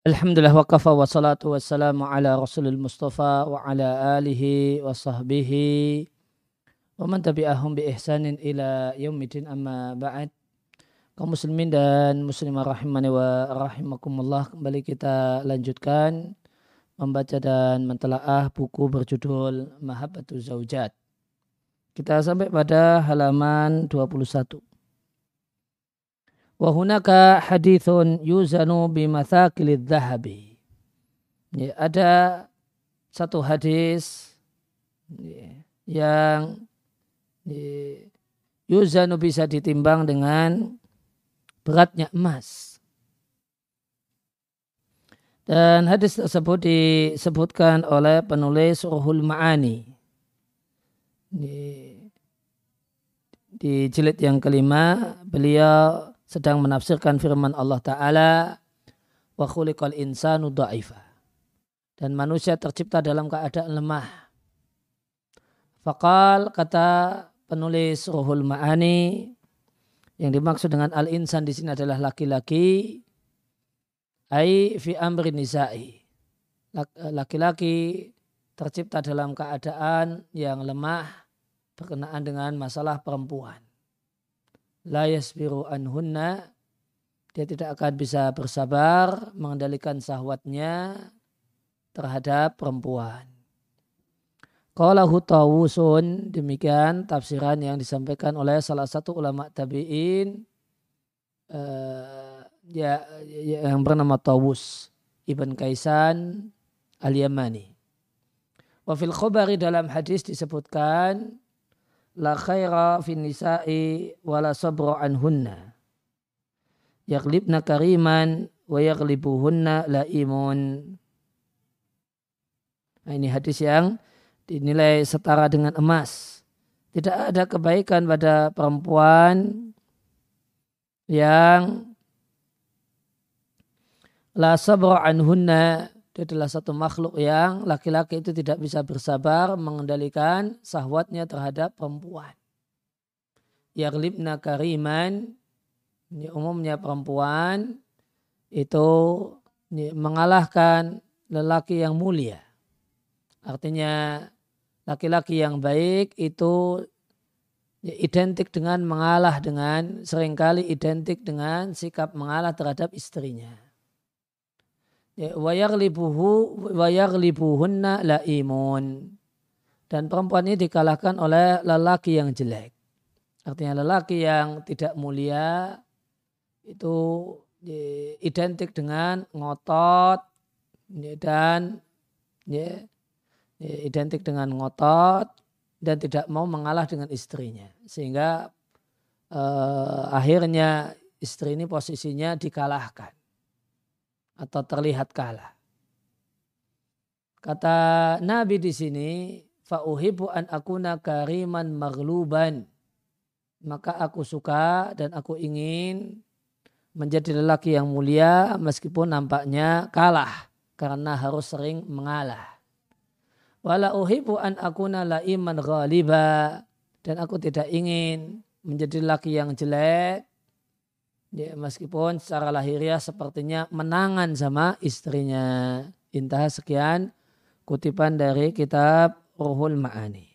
Alhamdulillah wa kafa wa salatu wa salamu ala rasulil mustafa wa ala alihi wa sahbihi wa man tabi'ahum bi ihsanin ila yaumidin amma ba'd. Kaum muslimin dan muslimah rahimani wa rahimakumullah kembali kita lanjutkan membaca dan mentelaah buku berjudul Mahabbatu Zaujat. Kita sampai pada halaman 21 Wahunaka hadithun yuzanu bimathakilid dhahabi. Ya, ada satu hadis ya, yang ya, yuzanu bisa ditimbang dengan beratnya emas. Dan hadis tersebut disebutkan oleh penulis Ruhul Ma'ani. Di, di jilid yang kelima, beliau sedang menafsirkan firman Allah Ta'ala wa khuliqal insanu da'ifa dan manusia tercipta dalam keadaan lemah. Fakal kata penulis Ruhul Ma'ani yang dimaksud dengan al-insan di sini adalah laki-laki ai fi amri nisa'i. Laki-laki tercipta dalam keadaan yang lemah berkenaan dengan masalah perempuan la yasbiru anhunna dia tidak akan bisa bersabar mengendalikan sahwatnya terhadap perempuan. Qalahu Tawusun demikian tafsiran yang disampaikan oleh salah satu ulama tabi'in uh, ya, yang bernama Tawus Ibn Kaisan Al-Yamani. Wa fil khobari dalam hadis disebutkan la khaira fin nisa'i wala sabra anhunna. Yaglibna kariman wa yaglibuhunna laimun. Nah, ini hadis yang dinilai setara dengan emas. Tidak ada kebaikan pada perempuan yang la sabra anhunna dia adalah satu makhluk yang laki-laki itu tidak bisa bersabar mengendalikan sahwatnya terhadap perempuan. Yaglibna kariman, ini umumnya perempuan itu mengalahkan lelaki yang mulia. Artinya laki-laki yang baik itu identik dengan mengalah dengan sering kali identik dengan sikap mengalah terhadap istrinya Ya, wayaglibuhu wayaglibuhunna laimun. Dan perempuan ini dikalahkan oleh lelaki yang jelek. Artinya lelaki yang tidak mulia itu ya, identik dengan ngotot ya, dan ya, ya, identik dengan ngotot dan tidak mau mengalah dengan istrinya. Sehingga eh, akhirnya istri ini posisinya dikalahkan atau terlihat kalah. Kata Nabi di sini, fauhibu an akuna kariman magluban. Maka aku suka dan aku ingin menjadi lelaki yang mulia meskipun nampaknya kalah karena harus sering mengalah. Wala uhibu an akuna laiman ghaliba dan aku tidak ingin menjadi lelaki yang jelek Ya, meskipun secara lahiriah sepertinya menangan sama istrinya. Intah sekian kutipan dari kitab Ruhul Ma'ani.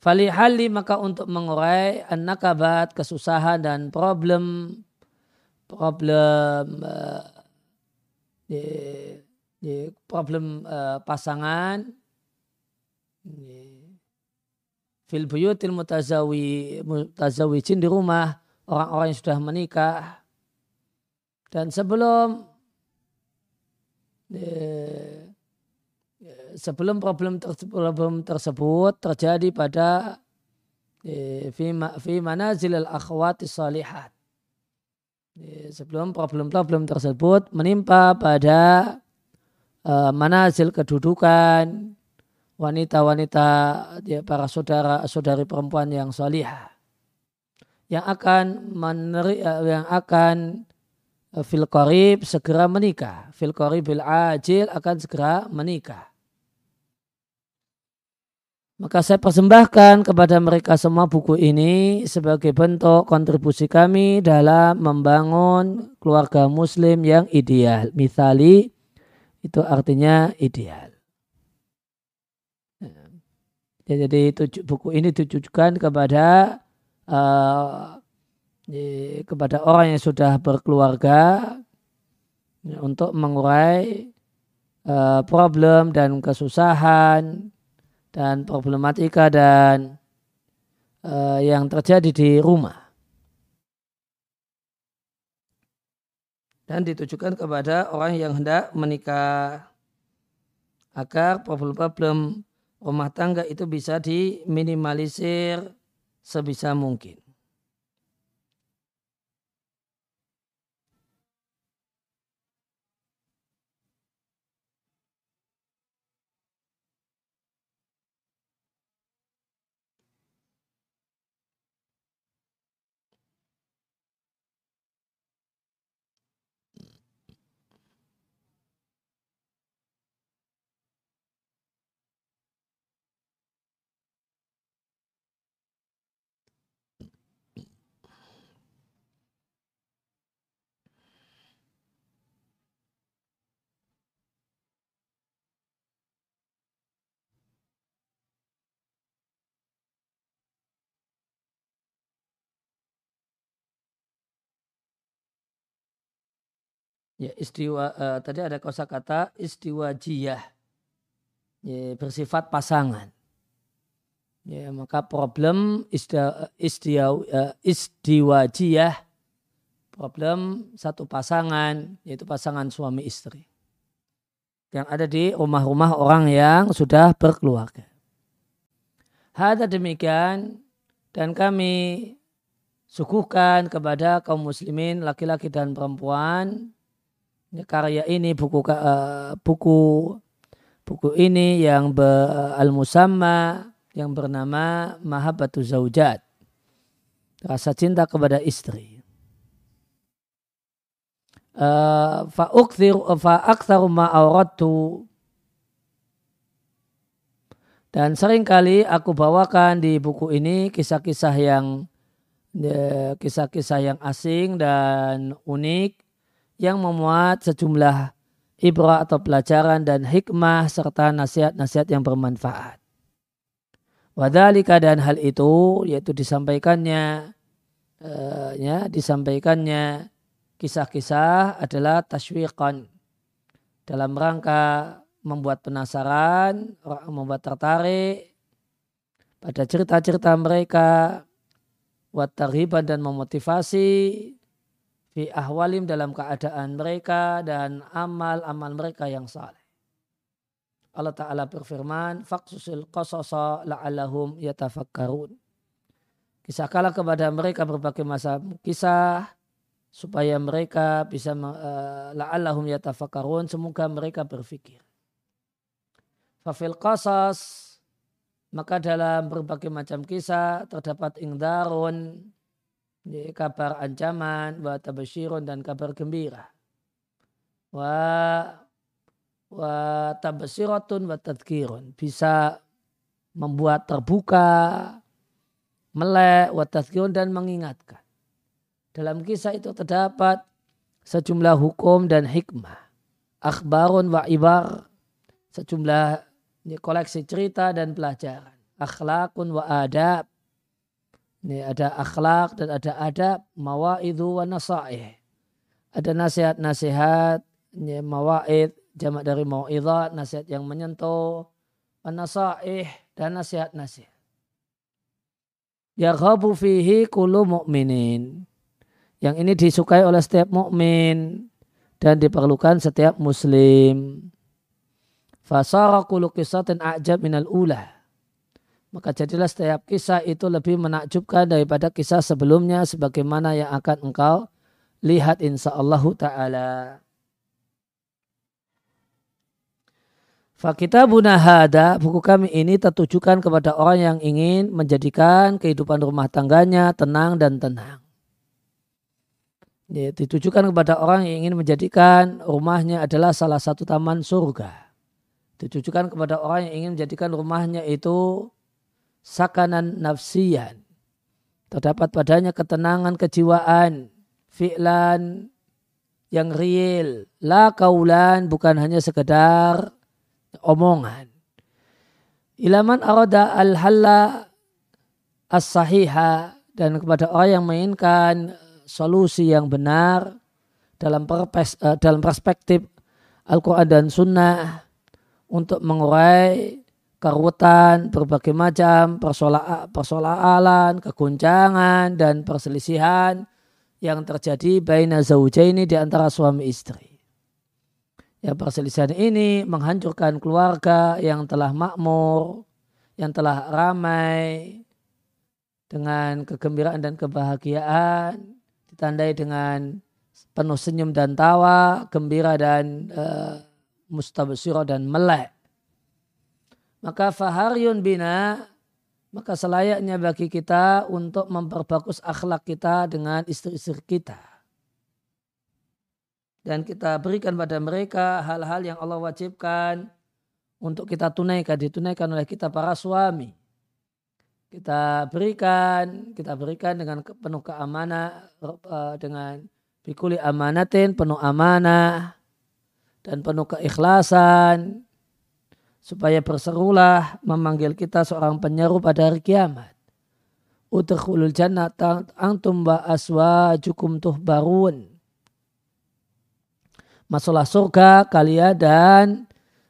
Falihali maka untuk mengurai an-nakabat, kesusahan dan problem problem uh, problem uh, pasangan fil buyutil mutazawi mutazawijin di rumah orang-orang yang sudah menikah. Dan sebelum sebelum problem tersebut, problem tersebut terjadi pada fi manazil al akhwati salihat sebelum problem-problem tersebut menimpa pada uh, manazil kedudukan wanita-wanita ya, para saudara-saudari perempuan yang salihah. Yang akan meneri, uh, yang akan uh, fil qarib segera menikah. Fil qaribil ajil akan segera menikah. Maka saya persembahkan kepada mereka semua buku ini sebagai bentuk kontribusi kami dalam membangun keluarga muslim yang ideal. Misali itu artinya ideal. Ya, jadi buku ini ditujukan kepada uh, kepada orang yang sudah berkeluarga ya, untuk mengurai uh, problem dan kesusahan dan problematika dan uh, yang terjadi di rumah. Dan ditujukan kepada orang yang hendak menikah agar problem-problem rumah tangga itu bisa diminimalisir sebisa mungkin. Ya, istiwa uh, tadi ada kosakata istiwajiyah. Ya, bersifat pasangan. Ya, maka problem istia, istia, uh, istiwajiyah problem satu pasangan yaitu pasangan suami istri yang ada di rumah-rumah orang yang sudah berkeluarga. Hada demikian dan kami suguhkan kepada kaum muslimin laki-laki dan perempuan karya ini buku uh, buku buku ini yang al musamma yang bernama Mahabbatu Zaujat rasa cinta kepada istri. Uh, fa aktsaru ma dan sering kali aku bawakan di buku ini kisah-kisah yang ya, kisah-kisah yang asing dan unik yang memuat sejumlah ibrah atau pelajaran dan hikmah serta nasihat-nasihat yang bermanfaat. Wadhalika dan hal itu yaitu disampaikannya uh, ya disampaikannya kisah-kisah adalah taswiqan dalam rangka membuat penasaran, membuat tertarik pada cerita-cerita mereka, buat terhibat dan memotivasi fi ahwalim dalam keadaan mereka dan amal-amal mereka yang saleh. Allah Ta'ala berfirman, Faksusil qasasa la'allahum yatafakkarun. Kisahkanlah kepada mereka berbagai masa kisah, supaya mereka bisa uh, la'allahum yatafakkarun, semoga mereka berfikir. Fafil qasas, maka dalam berbagai macam kisah terdapat ingdarun, kabar ancaman, wa tabasyirun dan kabar gembira. Wa wa tabasyiratun wa tadkirun. Bisa membuat terbuka, melek, wa tadkirun dan mengingatkan. Dalam kisah itu terdapat sejumlah hukum dan hikmah. Akhbarun wa ibar. Sejumlah koleksi cerita dan pelajaran. Akhlakun wa adab ini ada akhlak dan ada adab, mawaidu wa nasaih. Ada nasihat-nasihat, mawaid, jamak dari mawaidah, nasihat yang menyentuh, wa nasaih, dan nasihat-nasihat. Yarhabu fihi kulu mu'minin. Yang ini disukai oleh setiap mukmin dan diperlukan setiap muslim. Fasara kulu kisatin a'jab minal ulah maka jadilah setiap kisah itu lebih menakjubkan daripada kisah sebelumnya sebagaimana yang akan engkau lihat insya Allah ta'ala. Fakitabuna hada, buku kami ini tertujukan kepada orang yang ingin menjadikan kehidupan rumah tangganya tenang dan tenang. Ya, ditujukan kepada orang yang ingin menjadikan rumahnya adalah salah satu taman surga. Ditujukan kepada orang yang ingin menjadikan rumahnya itu sakanan nafsiyan. Terdapat padanya ketenangan kejiwaan, fi'lan yang real, la kaulan bukan hanya sekedar omongan. Ilaman arada al-halla as-sahiha dan kepada orang yang menginginkan solusi yang benar dalam, eh, dalam perspektif Al-Quran dan Sunnah untuk mengurai kerutan, berbagai macam persoalan, persoalan, keguncangan dan perselisihan yang terjadi baina ini di antara suami istri. Ya perselisihan ini menghancurkan keluarga yang telah makmur, yang telah ramai dengan kegembiraan dan kebahagiaan, ditandai dengan penuh senyum dan tawa, gembira dan uh, mustabsirah dan melek maka faharyun bina maka selayaknya bagi kita untuk memperbagus akhlak kita dengan istri-istri kita. Dan kita berikan pada mereka hal-hal yang Allah wajibkan untuk kita tunaikan, ditunaikan oleh kita para suami. Kita berikan, kita berikan dengan penuh keamanan, eh, dengan bikuli amanatin, penuh amanah, dan penuh keikhlasan, supaya berserulah memanggil kita seorang penyeru pada hari kiamat. Udkhulul jannah antum wa aswajukum tuhbarun. Masuklah surga kalian dan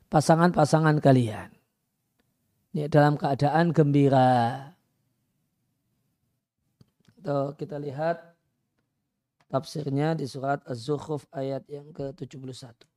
pasangan-pasangan kalian. Ini dalam keadaan gembira. Itu kita lihat tafsirnya di surat Az-Zukhruf ayat yang ke-71.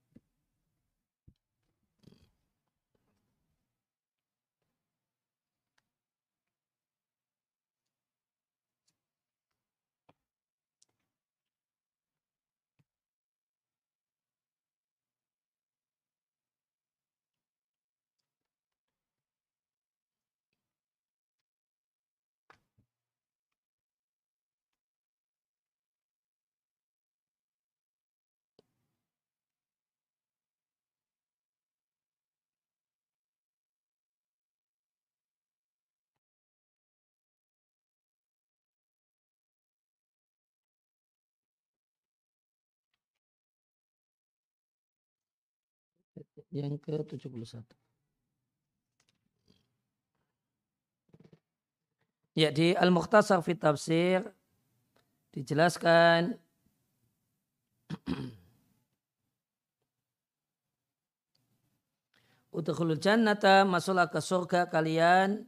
Yang ke-71. Ya di Al-Mukhtasar fi Tafsir dijelaskan Udkhulul jannata masuklah ke surga kalian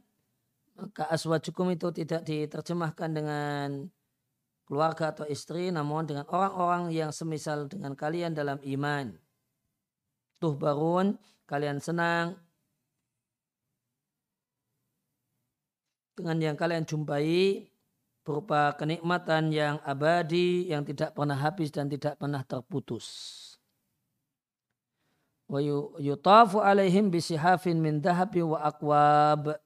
maka aswajukum itu tidak diterjemahkan dengan keluarga atau istri namun dengan orang-orang yang semisal dengan kalian dalam iman tuh barun, kalian senang dengan yang kalian jumpai berupa kenikmatan yang abadi, yang tidak pernah habis dan tidak pernah terputus. Wa yutafu alaihim bisihafin min dahabi wa akwab.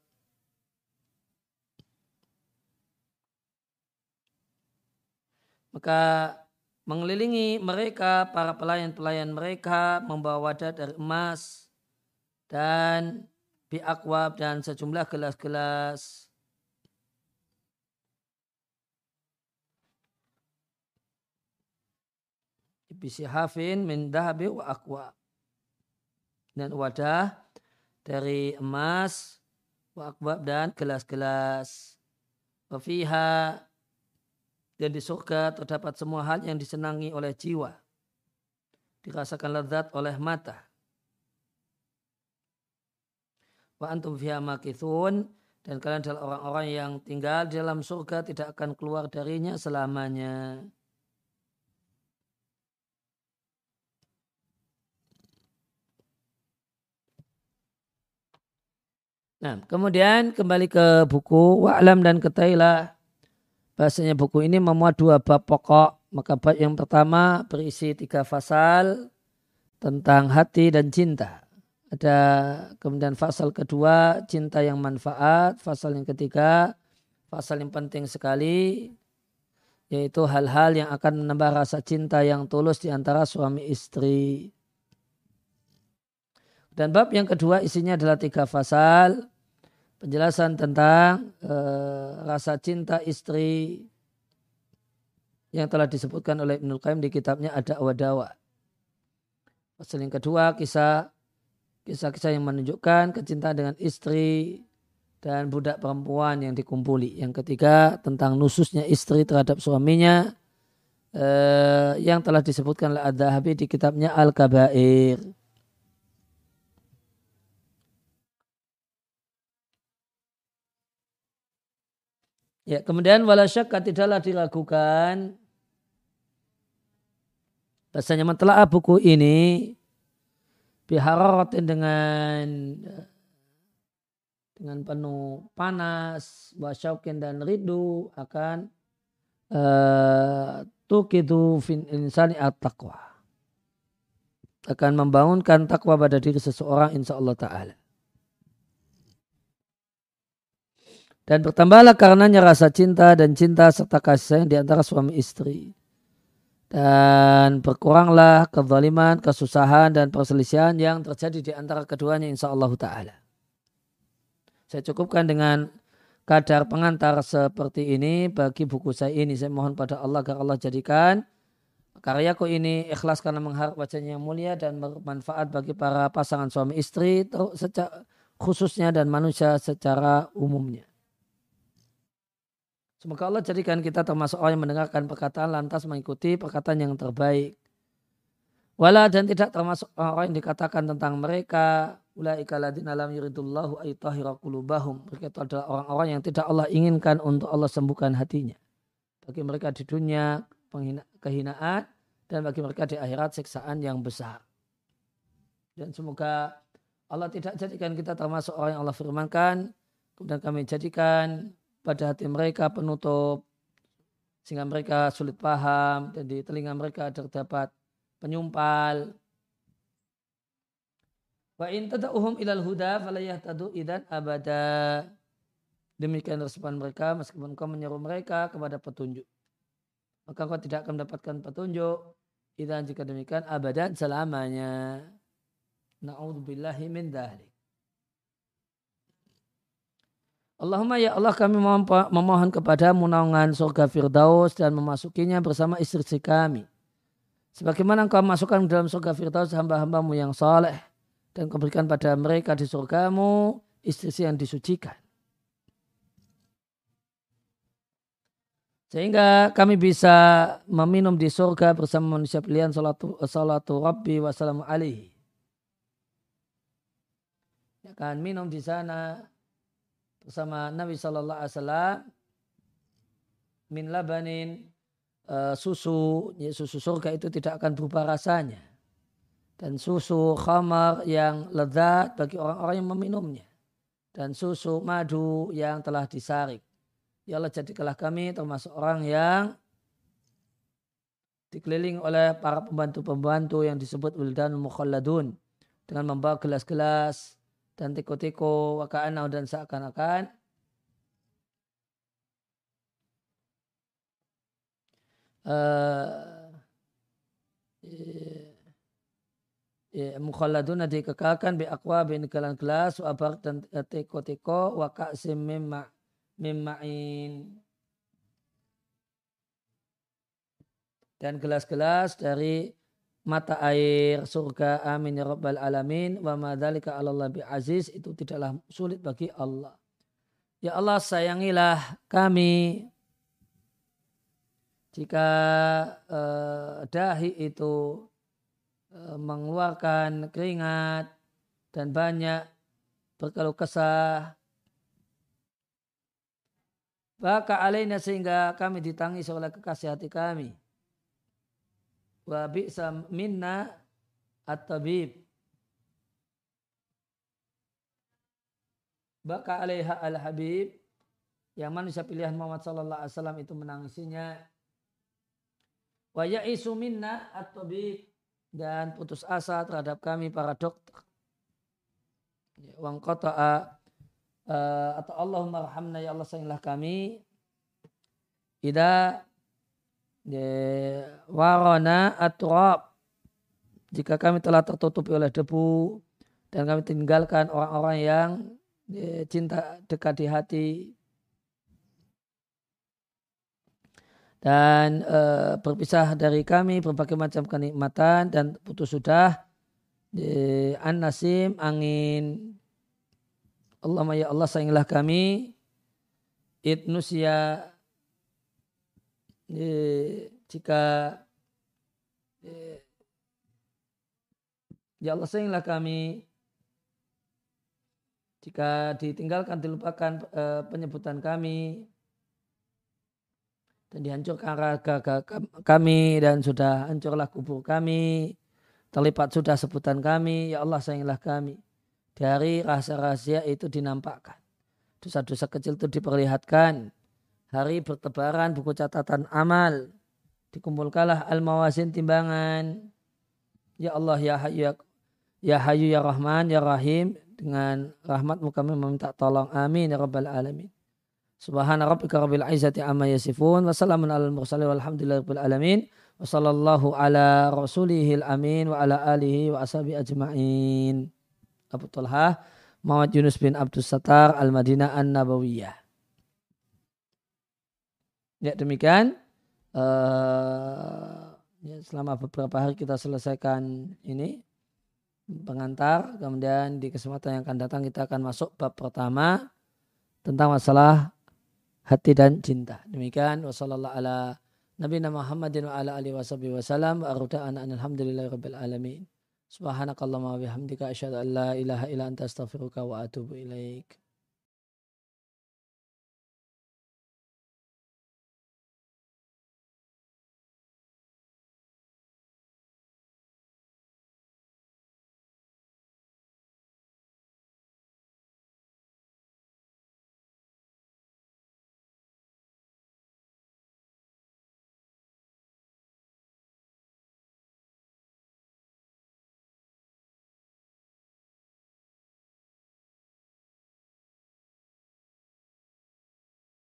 Maka mengelilingi mereka, para pelayan-pelayan mereka membawa wadah dari emas dan biakwab dan sejumlah gelas-gelas. Bisi hafin min dahabi wa akwa. Dan wadah dari emas, wa akwab dan gelas-gelas. Wafiha dan di surga terdapat semua hal yang disenangi oleh jiwa. Dirasakan lezat oleh mata. Wa antum fiha dan kalian adalah orang-orang yang tinggal di dalam surga tidak akan keluar darinya selamanya. Nah, kemudian kembali ke buku Wa'lam dan ketahilah bahasanya buku ini memuat dua bab pokok. Maka bab yang pertama berisi tiga fasal tentang hati dan cinta. Ada kemudian fasal kedua cinta yang manfaat. Fasal yang ketiga fasal yang penting sekali yaitu hal-hal yang akan menambah rasa cinta yang tulus di antara suami istri. Dan bab yang kedua isinya adalah tiga fasal penjelasan tentang uh, rasa cinta istri yang telah disebutkan oleh Ibnul Qayyim di kitabnya ada wadawa. Pasal yang kedua kisah kisah-kisah yang menunjukkan kecintaan dengan istri dan budak perempuan yang dikumpuli. Yang ketiga tentang nususnya istri terhadap suaminya eh, yang telah disebutkan oleh Ad-Dahabi di kitabnya Al-Kabair. Ya, kemudian wala syakka tidaklah diragukan bahasanya mentelaah buku ini bihararatin dengan dengan penuh panas, wasyaukin dan rindu akan uh, tukidu fin insani at-taqwa. Akan membangunkan takwa pada diri seseorang insya Allah Ta'ala. Dan bertambahlah karenanya rasa cinta dan cinta serta kasih sayang di antara suami istri dan berkuranglah kezaliman, kesusahan dan perselisihan yang terjadi di antara keduanya insya Allah ta'ala. Saya cukupkan dengan kadar pengantar seperti ini bagi buku saya ini. Saya mohon pada Allah agar Allah jadikan karyaku ini ikhlas karena mengharap wajahnya yang mulia dan bermanfaat bagi para pasangan suami istri khususnya dan manusia secara umumnya. Semoga Allah jadikan kita termasuk orang yang mendengarkan perkataan lantas mengikuti perkataan yang terbaik. Wala dan tidak termasuk orang yang dikatakan tentang mereka. Ulaika ladina lam yuridullahu aytahira. Mereka itu adalah orang-orang yang tidak Allah inginkan untuk Allah sembuhkan hatinya. Bagi mereka di dunia kehinaan dan bagi mereka di akhirat siksaan yang besar. Dan semoga Allah tidak jadikan kita termasuk orang yang Allah firmankan. Kemudian kami jadikan pada hati mereka penutup sehingga mereka sulit paham dan di telinga mereka terdapat penyumpal. Wa in tad'uhum ilal huda falayahtadu idan abada. Demikian respon mereka meskipun kau menyeru mereka kepada petunjuk. Maka kau tidak akan mendapatkan petunjuk. Idan jika demikian abadan selamanya. Na'udzubillahi min dhalik. Allahumma ya Allah kami memohon kepada naungan surga Firdaus dan memasukinya bersama istri-istri kami. Sebagaimana engkau masukkan dalam surga Firdaus hamba-hambamu yang saleh dan kau berikan pada mereka di surgamu istri yang disucikan. Sehingga kami bisa meminum di surga bersama manusia pilihan salatu, salatu Rabbi wassalamu alaihi. Akan minum di sana bersama Nabi Shallallahu Alaihi Wasallam min labanin uh, susu ya, susu surga itu tidak akan berubah rasanya. Dan susu khamar yang lezat bagi orang-orang yang meminumnya. Dan susu madu yang telah disarik. Ya Allah jadikanlah kami termasuk orang yang dikeliling oleh para pembantu-pembantu yang disebut wildan mukhalladun. Dengan membawa gelas-gelas dan tiko-tiko waka'anau dan seakan-akan. Uh, ya, mukhalladuna dikekalkan bi akwa bin kalan gelas wabar dan tiko-tiko wa ka'sim mimma mimma'in. Dan gelas-gelas dari mata air surga amin ya rabbal alamin. Wa madzalika Allah bi aziz itu tidaklah sulit bagi Allah. Ya Allah sayangilah kami. Jika uh, dahi itu uh, mengeluarkan keringat dan banyak berkeluh kesah maka alaina sehingga kami ditangis oleh kekasih hati kami wa bi'sa minna at-tabib. Baka alaiha al-habib. Yang manusia pilihan Muhammad sallallahu alaihi wasallam itu menangisinya. Wa ya'isu minna at-tabib. Dan putus asa terhadap kami para dokter. Ya, wang qata'a uh, atau Allahumma rahamna ya Allah sayanglah kami. Ida warona atrab. Jika kami telah tertutupi oleh debu dan kami tinggalkan orang-orang yang cinta dekat di hati. Dan e, berpisah dari kami berbagai macam kenikmatan dan putus sudah. E, an nasim angin. Allah ya Allah sayangilah kami. Itnusia e, jika e, ya Allah sayangilah kami jika ditinggalkan dilupakan e, penyebutan kami dan dihancurkan raga kami dan sudah hancurlah kubur kami terlipat sudah sebutan kami ya Allah sayangilah kami. Dari rahasia-rahasia itu dinampakkan dosa-dosa kecil itu diperlihatkan hari bertebaran buku catatan amal. Dikumpulkanlah al-mawasin timbangan. Ya Allah ya Hayyu ya, ya Hayyu ya Rahman ya Rahim. Dengan rahmatmu kami meminta tolong. Amin ya Rabbal Alamin. Subhana rabbika rabbil izzati amma yasifun. Wa salamun alal mursalin walhamdulillahi rabbil alamin. Wa sallallahu ala rasulihil amin wa ala alihi wa ashabi ajma'in. Abu Talha Muhammad Yunus bin Abdus Satar Al-Madinah An-Nabawiyah. Ya demikian uh, ya, selama beberapa hari kita selesaikan ini pengantar kemudian di kesempatan yang akan datang kita akan masuk bab pertama tentang masalah hati dan cinta. Demikian wasallallahu ala Nabi Muhammadin wa ala alihi wasallam wa aruda'ana alamin. Subhanakallahumma wa bihamdika asyhadu an la ilaha illa anta astaghfiruka wa atubu.